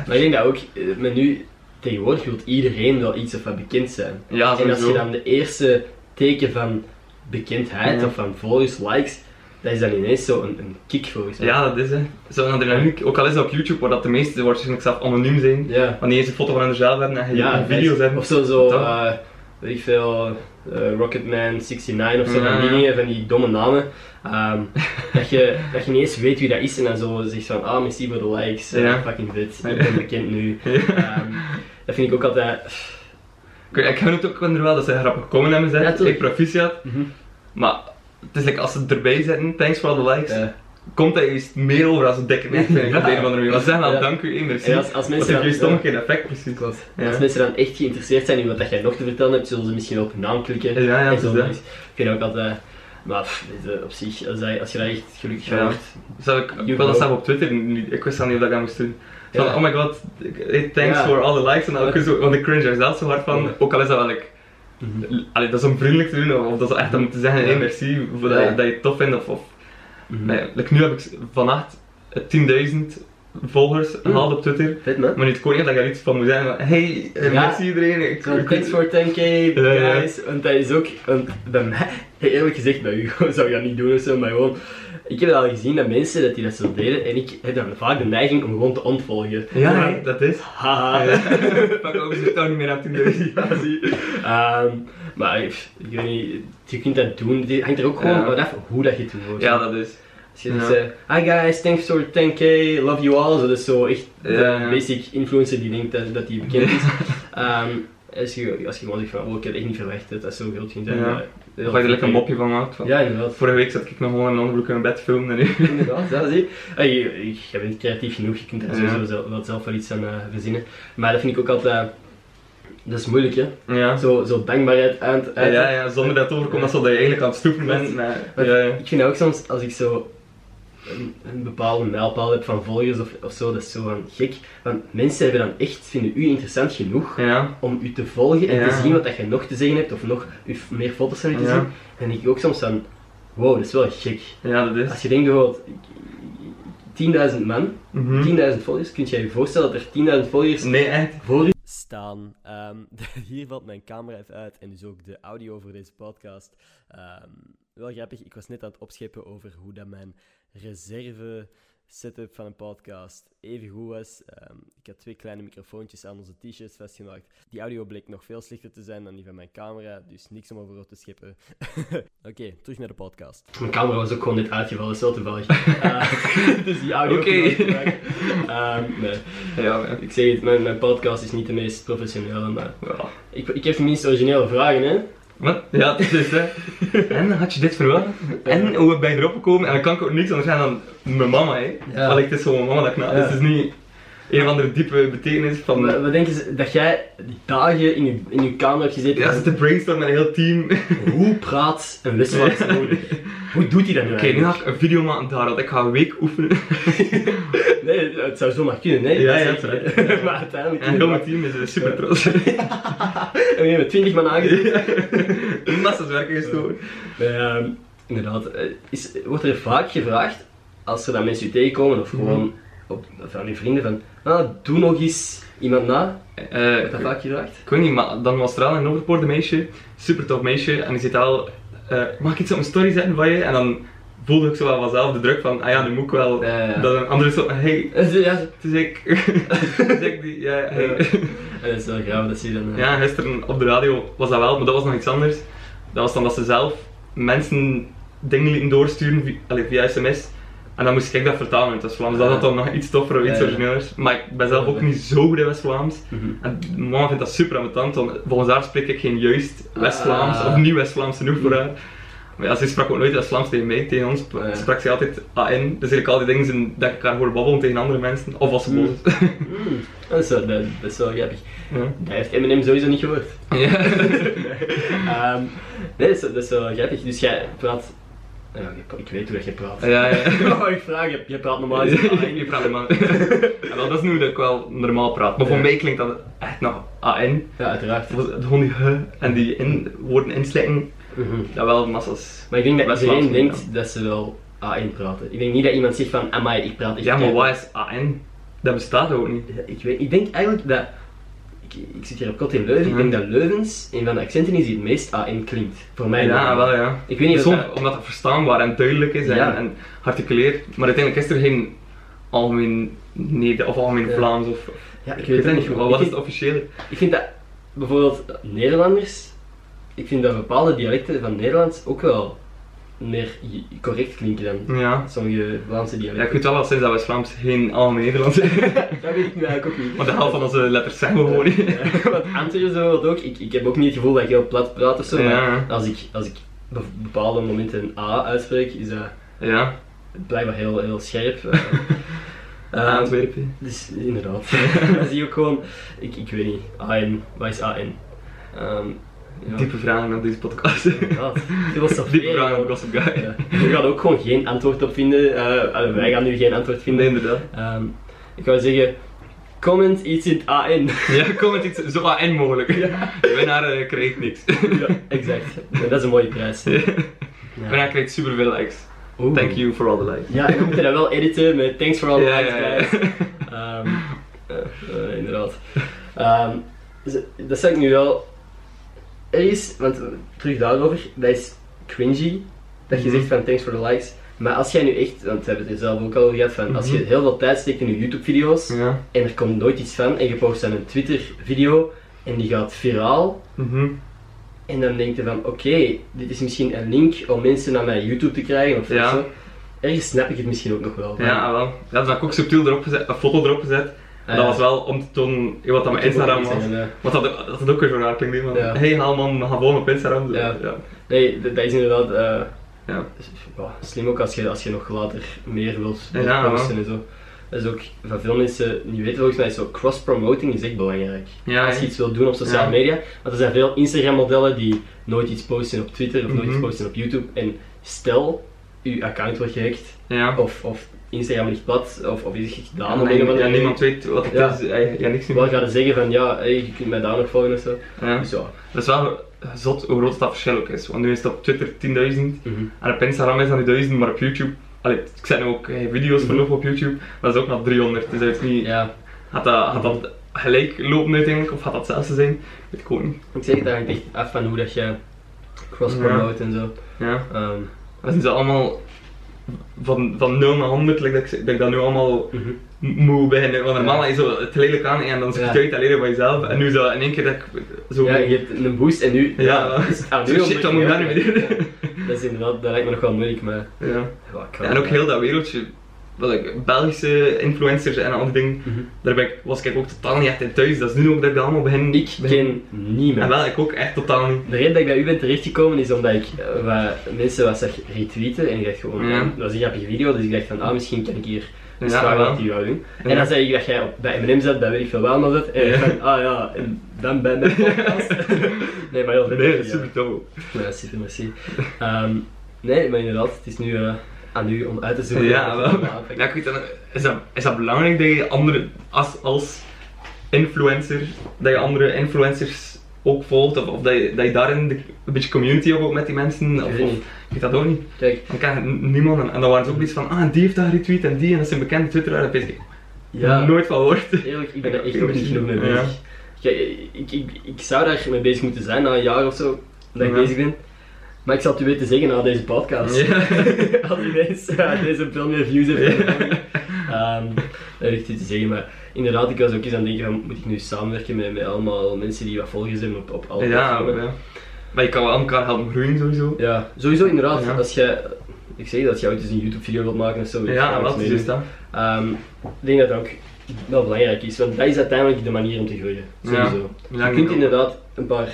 Maar ik denk dat ook, eh, met nu, tegenwoordig wil iedereen wel iets of wat bekend zijn.
ja,
En als je dan de eerste teken van bekendheid
Ja.
of van volgers, likes, dat is dan ineens zo een, een kick volgens mij.
Ja, dat is het. Zo'n adrenaliek, ook al is dat op YouTube, waar dat de meeste waarschijnlijk zelf anoniem zijn.
Ja.
Wanneer je eens een foto van hunzelf hebben en je
Ja,
video's hebben.
Of zo, zo eh, weet ik veel, eh, Rocketman 69 of zo,
Ja,
van die
ja.
dingen, van die domme namen. Ehm, dat, je, dat je niet eens weet wie dat is en dan zo zegt van, ah, merci voor de likes, eh,
Ja.
fucking vet,
Ja.
ik ben bekend nu. Ehm, dat vind ik ook altijd...
Ik, ik gun het ook wel dat ze grappig komen hebben
Ja,
gezet.
tuurlijk.
ik proficiat.
Mhm.
Maar het is like, als ze erbij zetten, thanks for all the likes. Komt hij eens meer over als een dikke nek, vind ik, op de een of andere manier. Want ze zeggen wel dank u, eh, merci.
Als, als
Dat
mensen
heeft
dan...
je stomme keer effect, precies.
Als mensen dan echt geïnteresseerd zijn in wat dat jij nog te vertellen hebt, zullen ze misschien op je naam klikken.
Ja, ja,
zo.
dat
Ik vind ook altijd, maar pff, eh, op zich, als, dat- als je daar echt gelukkig van
Ja.
wordt.
Zou ik, ik wil dat op Twitter, ik wist al niet of dat ik dat moest doen. Van,
Ja.
oh my god, thanks
Ja.
for all the likes. En dan ook zo, want ik cringe er zelf zo hard van, ook al is dat wel like,
Mhm.
allee, dat is om vriendelijk te doen, of, dat is echt om te zeggen, hey merci, voor dat, je- dat je het tof vindt. Of, of, Nee, like, nu heb ik vannacht eh, 10.000 volgers
Mm.
gehaald op Twitter. Maar nu het niet dat ik er iets van moet zeggen, maar hey, eh,
Ja.
merci iedereen. Ik, ik-
thanks for 10k
Ja, ja.
guys. Want dat is ook, want bij mij, eerlijk gezegd bij u zou je dat niet doen of zo, maar gewoon, ik heb al gezien dat mensen dat die dat zo deden en ik heb dan vaak de neiging om gewoon te ontvolgen.
Ja, nee, dat is.
Haha.
Pak ook eens toch niet meer aan 10.000.
Ja, zie. Ehm, maar ik, ik weet niet, je kunt dat doen. Het hangt er ook gewoon vanaf hoe dat je het doet.
Ja, dat is.
Als je zegt, eh, hi guys, thanks for 10k, love you all. Zo, dat is zo echt de basic influencer die denkt dat, dat die bekend is. Ehm, als, je, als je gewoon zegt van, oh, ik had echt niet verwacht dat dat zo groot ging zijn.
Ja. je er lekker een mopje van maakt. Van.
Ja, inderdaad.
Vorige week zat ik nog gewoon in een onderbroek in mijn bed filmen nu.
Inderdaad, ja, zie je. Je, bent creatief genoeg, je kunt er
Ja.
sowieso zelf, wel zelf wel iets aan eh, verzinnen. Maar dat vind ik ook altijd, dat is moeilijk hè.
Ja.
Zo, zo dankbaarheid aan het
Ja,
uiten.
ja, zonder dat het overkomt alsof je eigenlijk aan het stoepen bent. Ja, ja.
Ik vind ook soms, als ik zo een, een bepaalde mijlpaal heb van volgers of, of zo, dat is zo van gek. Want mensen hebben dan echt, vinden u interessant genoeg
Ja.
om u te volgen en
Ja.
te zien wat dat je nog te zeggen hebt, of nog meer foto's van u te
Ja.
zien. En dan denk ik ook soms van, wow, dat is wel gek.
ja, dat is.
Als je denkt bijvoorbeeld, 10.000 man,
Mhm.
10.000 volgers, kun je je voorstellen dat er 10.000 volgers
Nee, echt.
voor u
Ehm, hier valt mijn camera even uit en dus ook de audio voor deze podcast. Ehm, wel grappig, ik was net aan het opscheppen over hoe dat mijn reserve setup van een podcast even goed was. Ehm, ik had twee kleine microfoontjes aan onze t-shirts vastgemaakt. Die audio bleek nog veel slechter te zijn dan die van mijn camera, dus niks om over op te scheppen. Oké, terug naar de podcast.
Mijn camera was ook gewoon net uitgevallen, wel toevallig. Eh, dus die audio
Oké.
gebruiken. Ehm, nee.
Ja,
Ik zeg het, mijn, mijn podcast is niet de meest professionele, maar
ja.
ik, ik heb tenminste originele vragen, hè.
Wat? Ja, het is hè. En had je dit verwacht? En hoe ben je erop gekomen? En dan kan ik ook niks anders zijn dan mijn mama, hè.
Ja.
Ik, het is zo mijn mama dat ik na.
Ja.
Dus het is niet een of andere diepe betekenis van...
Wat, wat denken ze, dat jij dagen in je, in je kamer hebt gezeten
Ja, zit te brainstormen met een heel team. Oké,
hoe praat een moeder? Hoe doet hij dat nu
nu
eigenlijk?
ga ik een video maken daar, dat ik ga een week oefenen.
Nee, het zou zomaar kunnen, nee.
Ja, ja,
echt- maar uiteindelijk...
En heel mijn team is eh, super trots.
En we hebben 20 man aangezet.
Massa's werken gestoken.
Nee, ehm, inderdaad. eh, Is, wordt er vaak gevraagd, als er dan mensen u tegenkomen, of gewoon op, van je vrienden van, ah, doe nog eens iemand na. Wordt dat vaak gevraagd?
ik weet niet, maar dan was er al een Overpoort meisje, super tof meisje, en die zit al, eh, mag ik iets op mijn story zetten van je? En dan voelde ik zo wel vanzelf de druk van, ah ja, nu moet ik wel.
Ja, ja, ja.
Dat een andere zo, hey,
Ja,
ik, zei ik die, ja, hey.
En dat is wel graag dat ze dan... eh,
Ja, gisteren op de radio was dat wel, maar dat was nog iets anders. Dat was dan dat ze zelf mensen dingen lieten doorsturen via sms. En dan moest ik dat vertalen in het West-Vlaams. Dat had dan nog iets toffer of iets origineels. Maar ik ben zelf ook niet zo goed in West-Vlaams.
mhm.
En mama vindt dat super ambetant, want volgens haar spreek ik geen juist West-Vlaams
Ah.
of niet West-Vlaams genoeg voor haar. Maar ja, ze sprak ook nooit West-Vlaams tegen mij, tegen ons sprak ze altijd AN. Dus eigenlijk al die dingen dat ik haar hoor babbelen tegen andere mensen, of als ze boos is.
Mm, dat, is wel, dat, is wel grappig. Dat heeft Eminem sowieso niet gehoord.
Ja.
Ehm, nee, dat is, dat is wel grappig. Dus jij praat... Ja, ik, ik weet hoe dat je praat.
Ja, ja.
Oh, ik vraag, je, je praat normaal.
Je praat normaal. Dat is nu dat ik wel normaal praat. Maar voor mij klinkt dat echt nog AN.
Ja, uiteraard.
Gewoon die h en die in, woorden inslikken.
Mhm.
Dat wel massas.
Maar ik denk dat iedereen denkt dat ze wel A1 praten. Ik denk niet dat iemand zegt van, amai, ik praat echt
Ja, maar wat is AN? Dat bestaat ook niet.
Ja, Ik, weet, ik denk eigenlijk dat... Ik, ik zit hier op kot in Leuven. Ik denk dat Leuvens een van de accenten is die het meest A1 klinkt. Voor mij.
Ja, wel ja.
Ik weet niet of
Soms,
dat...
omdat het verstaanbaar en duidelijk is en,
Ja.
en articuleert. Maar uiteindelijk is er geen algemeen Neder of algemeen
Ja.
Vlaams of... of-
Ja, ik
Ik
weet het niet.
wat is het officiële?
Ik vind dat bijvoorbeeld Nederlanders, ik vind dat bepaalde dialecten van Nederlands ook wel meer correct klinken dan
Ja.
sommige Vlaamse
Ja, ik
dialecten.
weet wel al sinds dat West-Vlaams geen algemeen Nederlands is.
dat weet ik nu eigenlijk ook niet.
Maar de helft van onze letters zijn we gewoon niet.
Ja, Want Antwerpen bijvoorbeeld ook, ik, ik heb ook niet het gevoel dat ik heel plat praat of zo, maar als ik, als ik op bepaalde momenten een A uitspreek, is dat
Ja,
blijkbaar heel, heel scherp. Eh, eh,
Antwerpen.
Dus inderdaad. dan zie je ook gewoon, ik, ik weet niet, AN, wat is AN? Ehm ja.
Diepe vragen op deze podcast.
Inderdaad. Filosofie.
Diepe vragen op Gossip Guy.
Ja. We gaan ook gewoon geen antwoord op vinden. eh, wij gaan nu geen antwoord vinden.
Nee, inderdaad.
Ehm, ik wou zeggen, comment iets in het AN.
Ja, kom met iets zo AN mogelijk. De winnaar eh, krijgt niks.
ja, exact. Dat is een mooie prijs.
De winnaar krijgt superveel likes.
Oeh.
Thank you for all the likes.
Ja, we moeten dat wel editen met thanks for all the
Ja,
likes,
ja, ja.
guys. Ehm, eh, eh, inderdaad. Ehm, dus, dat zeg ik nu wel ergens, want eh, terug daarover, dat is cringy, dat je
Mhm.
zegt van thanks for the likes. Maar als jij nu echt, want we hebben het er zelf ook al gehad, van als je
Mhm.
heel veel tijd steekt in je YouTube-video's
Ja.
en er komt nooit iets van en je post dan een Twitter-video en die gaat viraal
Mhm.
en dan denk je van oké, dit is misschien een link om mensen naar mijn YouTube te krijgen of
Ja.
zo. Ergens snap ik het misschien ook nog wel.
Ja, wel. Dus heb ik ook subtiel erop gezet, een foto erop gezet.
Ah,
dat was wel om te tonen wat dat mijn Instagram was. Want dat, dat ook weer zo raar klinkt. Van. Hey, haal man, gaan volgen op Instagram.
Ja. Nee, dat is inderdaad eh,
Ja.
slim ook als je, als je nog later meer wilt, posten en zo. Dat is ook, van veel mensen niet weten volgens mij, zo cross-promoting is echt belangrijk.
Ja,
als je iets wilt doen op sociale
Ja.
media, want er zijn veel Instagram-modellen die nooit iets posten op Twitter of nooit
Mhm.
iets posten op YouTube. En stel, uw account wordt gehackt,
Ja.
of, of Instagram ligt plat, of, of is het
Ja,
gedaan, of
nee, ja, niemand weet wat het
Ja.
is. Ja, ja, niks meer.
gaan zeggen van ja, hey, je kunt mij daar nog volgen of zo.
Ja.
Dus ja.
Dat is wel zot hoe groot dat verschil ook is. Want nu is het op Twitter 10.000
Mhm.
en op Instagram is dat nu 1000, maar op YouTube. Allee, ik zet nu ook video's
Mhm.
verlopen op YouTube, dat is ook nog 300. Dus dat is niet,
Ja,
gaat, dat, dat gelijk lopen uiteindelijk of gaat dat hetzelfde zijn? Weet ik ook niet.
ik zeg het, hangt echt af van hoe dat je cross-promote en zo.
Ja.
Ehm,
Dat is allemaal van, van 0 naar 100, like dat, ik, dat ik dat nu allemaal
mhm.
m- moet beginnen. Want normaal
Ja.
is zo het lelijk aan en dan zoek je het alleen bij jezelf. En nu zo in één keer dat ik zo...
Ja, je hebt een boost en nu...
Ja,
dus, nu
shit, wat moet ik daar nu mee doen?
Dat is inderdaad, dat lijkt me nog wel moeilijk, maar...
Ja.
Ja,
en ook heel dat wereldje, wat ik, Belgische influencers en al die dingen,
Mhm.
daar ben ik, was ik ook totaal niet echt in thuis. Dat is nu ook dat ik dat allemaal begin.
Ik
begin-
ken niemand.
En wel, ik ook echt totaal niet.
De reden dat ik bij u ben terechtgekomen is omdat ik eh, wat mensen wat zag retweeten en ik dacht gewoon,
Ja.
dat was een grappige video, dus ik dacht van, ah, misschien kan ik hier
Ja,
vragen
wel.
wat die wou doen. En dan zei ik dat jij op, bij M&M zat, bij weet ik veel wel maar zat, en ik van, ah ja, en dan bij mijn podcast. nee, maar heel.
Nee, dat super tof.
Ja, super, merci. Ehm, nee, maar inderdaad, het is nu eh, aan u om uit te zoeken.
Ja, wel. Ja, ik weet dat, is, dat, is dat belangrijk dat je andere, als, als influencer, dat je andere influencers ook volgt? Of, of dat, je, dat je daarin de, een beetje community opbouwt met die mensen? Of,
weet
of, ik dat ook niet.
Kijk,
Dan ken je n- niemand en, en dan waren ze ook iets van, ah, die heeft dat retweet en die, en dat zijn bekende Twitter. En dan ik, ja. nooit van hoort.
Eerlijk, ik ben er echt nog niet mee bezig. Ja. ik, ik, ik, zou daar mee bezig moeten zijn na een jaar of zo, dat ik bezig ben. Maar ik zal het u weten zeggen na deze podcast. Ja. Als u deze, deze veel meer views heeft. um, dat heeft iets te zeggen, maar inderdaad, ik was ook eens aan het denken, moet ik nu samenwerken met, met allemaal mensen die wat volgers hebben op, op alle
ja, ja, Maar je kan wel elkaar helpen groeien sowieso.
Ja, sowieso inderdaad. Als je, ik zeg dat je ooit eens een YouTube video wilt maken of zo.
Ja, wat is dat?
Um, ik denk dat dat ook wel belangrijk is, want dat is uiteindelijk de manier om te groeien. Sowieso. Ja. Je kunt inderdaad een paar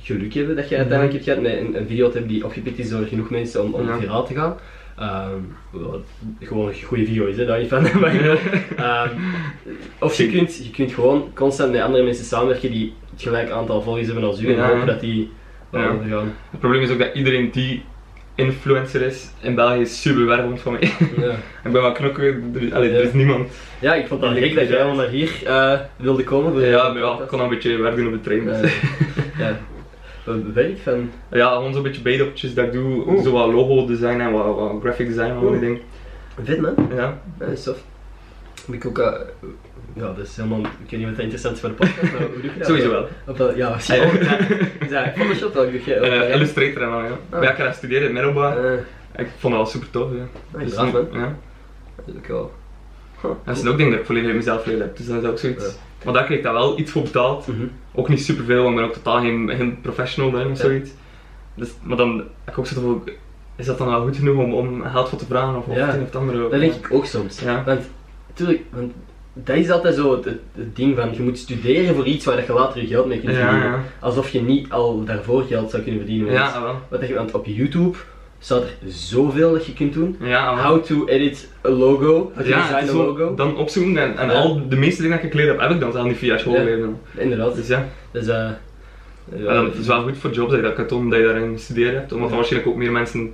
geluk hebben dat je uiteindelijk hebt gehad met een, een video te hebben die opgepikt is door genoeg mensen om, om viraal te gaan. Um, gewoon een goede video is, hè, daar niet van. maar, um, of je kunt, je kunt gewoon constant met andere mensen samenwerken die het gelijk aantal volgers hebben als u en hopen dat die ja. gaan.
Het probleem is ook dat iedereen die influencer is in België super wervend van mij. Ja. ik ben wel knokken, er, allee, er is niemand.
Ja, ik vond het gek dat jij allemaal naar hier uh, wilde komen.
Ja, maar ja, ik kon een beetje werk doen op de trein. Dus.
ja. Werk van?
Ja, gewoon zo'n beetje beidopjes dat ik doe. Oeh. Zo wat logo design en wat, wat graphic design en die dingen.
Vet man.
Ja.
Ja, is tof. Heb ik ook, uh, ja, dat is helemaal, ik weet niet wat het interessant is voor de podcast, maar hoe doe je dat?
Sowieso wel.
Op, ja, waarschijnlijk. Ah, ja, Photoshop wel,
je uh, Illustrator en al, ja. Ah. Ja, ik heb gestudeerd in het middelbaar. Uh. Ik vond dat wel super tof, ja.
Ah, dus, man.
Ja.
Dat is ook wel...
Huh. Dat is ook ding dat ik volledig mezelf leer heb, dus dat is ook zoiets. Maar daar kreeg ik daar wel iets voor betaald. Mm -hmm. Ook niet superveel, want ik ben ook totaal geen, geen professional ben of zoiets. Dus, maar dan heb ik ook zo is dat dan wel goed genoeg om, om geld voor te vragen of, ja. of het andere
Dat denk ik ook soms. Ja. Want, natuurlijk, want dat is altijd zo het, het, ding van je moet studeren voor iets waar je later je geld mee kunt verdienen. Ja, Alsof je niet al daarvoor geld zou kunnen verdienen.
Ja, wel.
Wat je, want op YouTube staat er zoveel dat je kunt doen.
Ja,
How to edit a logo, how to
ja,
design a logo.
Dan opzoeken en, en al de meeste dingen die ik geleerd heb, heb ik dan zelf niet via school geleerd.
Inderdaad.
Dus ja.
Dus, uh,
ja, het is wel goed voor jobs dat je dat kan dat je daarin gestudeerd hebt, omdat waarschijnlijk ook meer mensen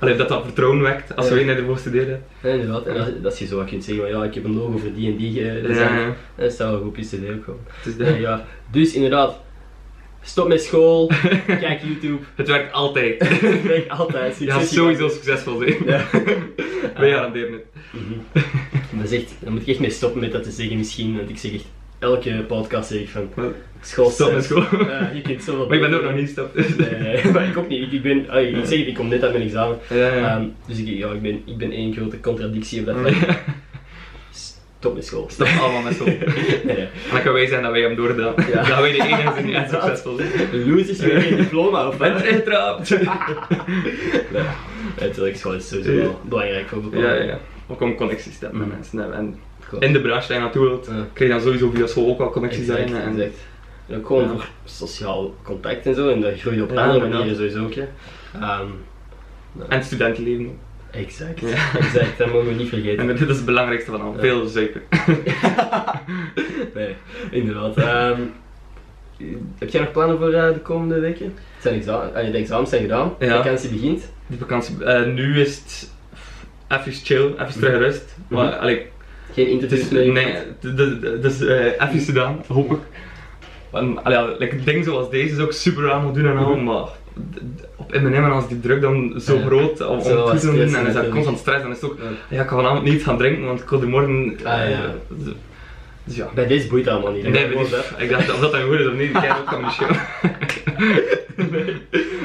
Allee, dat dat vertrouwen wekt als ja. wij ervoor studeren.
Ja, inderdaad. En dat, dat je zo wat kunt zeggen, ja, ik heb een logo voor die en die uh, design, ja, ja. dat zou wel goed komen. Dus, ja. dus inderdaad, stop met school, kijk YouTube.
Het werkt altijd.
het werkt altijd.
Je gaat sowieso succesvol zijn. Ja. Wij garanderen het. Mm
-hmm. dat is echt, dan moet ik echt mee stoppen met dat te zeggen misschien, want ik zeg echt elke podcast zeg ik van
school. Stop met school.
Uh, je kunt zo
maar ik ben ook nog niet stop.
nee, nee, maar ik ook niet. Ik, ik ben, ik zeg ik kom net uit mijn examen.
Ja, ja.
Um, dus ik, ja, ik, ben, ik ben één grote contradictie op dat vlak. Stop met school.
Stop allemaal met school. nee, dan kan wij zijn dat wij hem doordaan. Ja. Dan gaan wij de enige zijn die succesvol zijn.
Losers weer geen diploma of
wat? Ben getrapt.
nee, natuurlijk, school is sowieso wel belangrijk voor bepaalde.
Ja, ja. Ook om connecties te hebben met mensen. En in de branche waar je naartoe wilt, ja. krijg je dan sowieso via school ook wel connecties zijn. En,
exact. en ook gewoon voor sociaal contact en zo, en dat groeit op andere manieren sowieso ook. Um,
en studentenleven
Exact, exact, dat mogen we niet vergeten.
En dit is het belangrijkste van al, veel suiker.
nee, inderdaad. Um, heb jij nog plannen voor uh, de komende weken? Het zijn examen, uh, de examens zijn gedaan, de vakantie begint.
De vakantie, uh, nu is het even chill, even terug rust. Mm -hmm. Maar, allee,
geen interviews
meer? Nee, dus uh, even gedaan, hoop ik. En, allee, like, dingen zoals deze is ook super aan moet doen en al, mhm. maar op M&M en als die druk dan zo ja. groot om, zo om te doen en is dat constant stress, dan is het ook, ja. ja ik ga vanavond niet gaan drinken, want ik wil morgen...
Ah, ja. Uh, dus ja. Bij deze boeit allemaal niet.
Nee, ik dacht of dat dan goed is of niet, ik ook van de show. nee.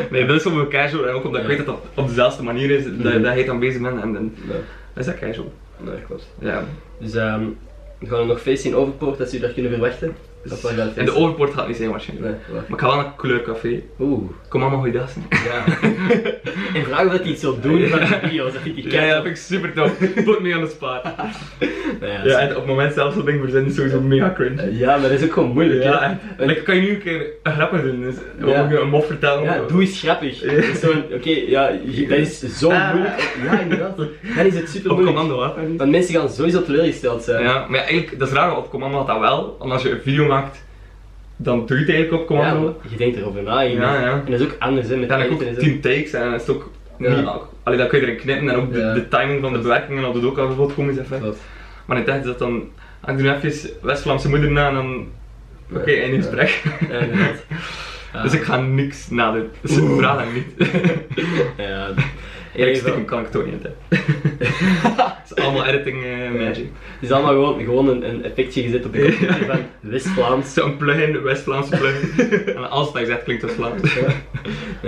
nee, dat is gewoon casual en ook omdat ik weet dat dat op dezelfde manier is, dat, mhm. dat hij dan bezig bent en, en dat is dat casual.
Nee, klopt.
Ja.
Dus um, we gaan er nog feest in Overpoort dat u daar kunnen verwachten.
Dat en de overpoort gaat niet zijn waarschijnlijk. Nee, maar ik ga wel naar een kleurcafé.
Oeh.
Kom allemaal goeiedag
Ja. en vraag of dat iets zo doen van de video's, dat vind ik
Ja, ja, dat vind ik super tof. Put me on the spot. ja, ja, en op het moment zelf zo'n ding verzinnen is sowieso mega cringe.
Ja, maar dat is ook gewoon moeilijk.
Ja, en kan je nu een keer een grappig doen, dus ja. een mof vertellen.
Ja, doe eens grappig. Oké, okay, ja, dat is zo ah. moeilijk. Ja, inderdaad. Dan is het super moeilijk.
Op commando, hè.
Want mensen gaan sowieso teleurgesteld zijn.
Ja, maar eigenlijk, dat is raar, op commando had dat wel. Want als je een video maakt dan doe je het eigenlijk op commando.
Ja, je denkt erover na.
Ja, ja.
En dat is ook anders hè, met
ja, dan ook 10 takes en dat is ook niet, allee, dan kun je erin knippen en ook de, de timing van de bewerking en dat doet ook al bijvoorbeeld komisch effect. Maar in het is dat dan, ik doe even West-Vlaamse moeder na en dan, oké, okay, één gesprek. Dus ik ga niks nadoen, dus vraag hem niet.
ja,
Eigenlijk stiekem kan ik het ook niet, hè. Het is allemaal editing uh, magic.
Het is allemaal gewoon, gewoon een, een effectje gezet op de computer van West-Vlaams.
Zo'n plugin, West-Vlaamse plugin. en alles wat ik zeg klinkt als Vlaams.
Ja.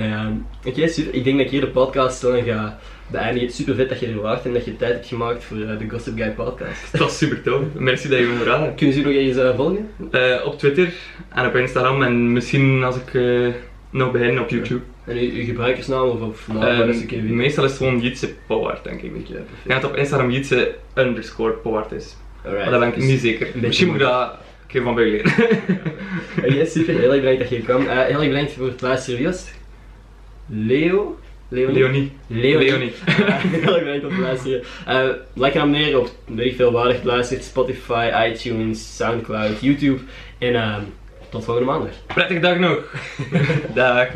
ja. Oké, super. Ik denk dat ik hier de podcast dan ga beëindigen. Super vet dat je er waart en dat je tijd hebt gemaakt voor uh, de Gossip Guy podcast.
Dat was super tof. Merci dat je me verhaal
Kunnen ze nog eens uh, volgen?
Uh, op Twitter en op Instagram en misschien als ik nog begin op YouTube.
En uw, gebruikersnaam of, of
naam? Um, meestal is het gewoon Jitse Powart, denk ik. Ja, denk dat op Instagram Jitse underscore Powart is. Alright. Maar dat ben ik dus niet zeker. Misschien moet ik dat een keer van bij leren.
okay, super, heel erg bedankt dat je kwam. Uh, heel erg bedankt voor het luisteren, Jos. Leo?
Leonie. Leonie.
Leonie. Leonie. heel erg bedankt om te luisteren. Uh, like en abonneren op weet veel waar je luistert. Spotify, iTunes, Soundcloud, YouTube. En uh, tot volgende maandag.
Prettige dag nog. dag.